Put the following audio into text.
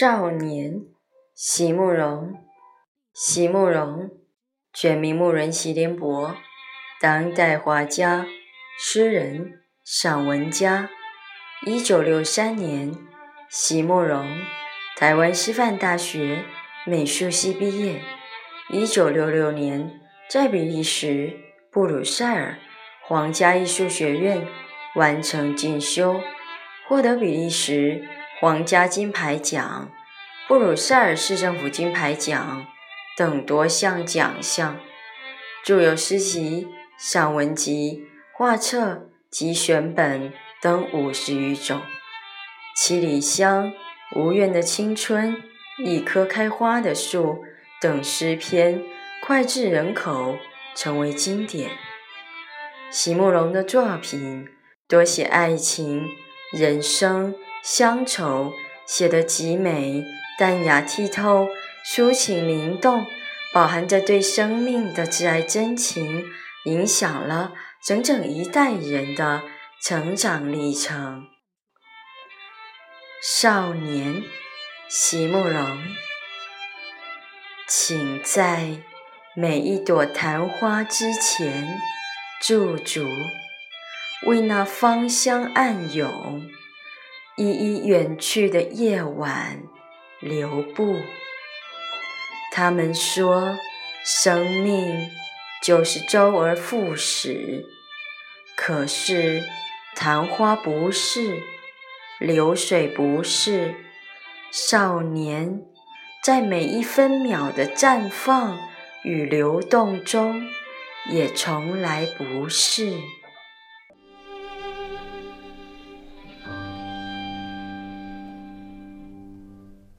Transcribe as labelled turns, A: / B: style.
A: 少年，席慕容。席慕容，全名慕人席联博，当代画家、诗人、散文家。一九六三年，席慕容，台湾师范大学美术系毕业。一九六六年，在比利时布鲁塞尔皇家艺术学院完成进修，获得比利时皇家金牌奖、布鲁塞尔市政府金牌奖等多项奖项。著有诗集、散文集、画册及选本。等五十余种，《七里香》《无怨的青春》《一棵开花的树》等诗篇脍炙人口，成为经典。席慕容的作品多写爱情、人生、乡愁，写得极美、淡雅剔透、抒情灵动，饱含着对生命的挚爱真情，影响了整整一代人的。成长历程，少年席慕容，请在每一朵昙花之前驻足，为那芳香暗涌、一一远去的夜晚留步。他们说，生命就是周而复始，可是。昙花不是，流水不是，少年在每一分秒的绽放与流动中，也从来不是。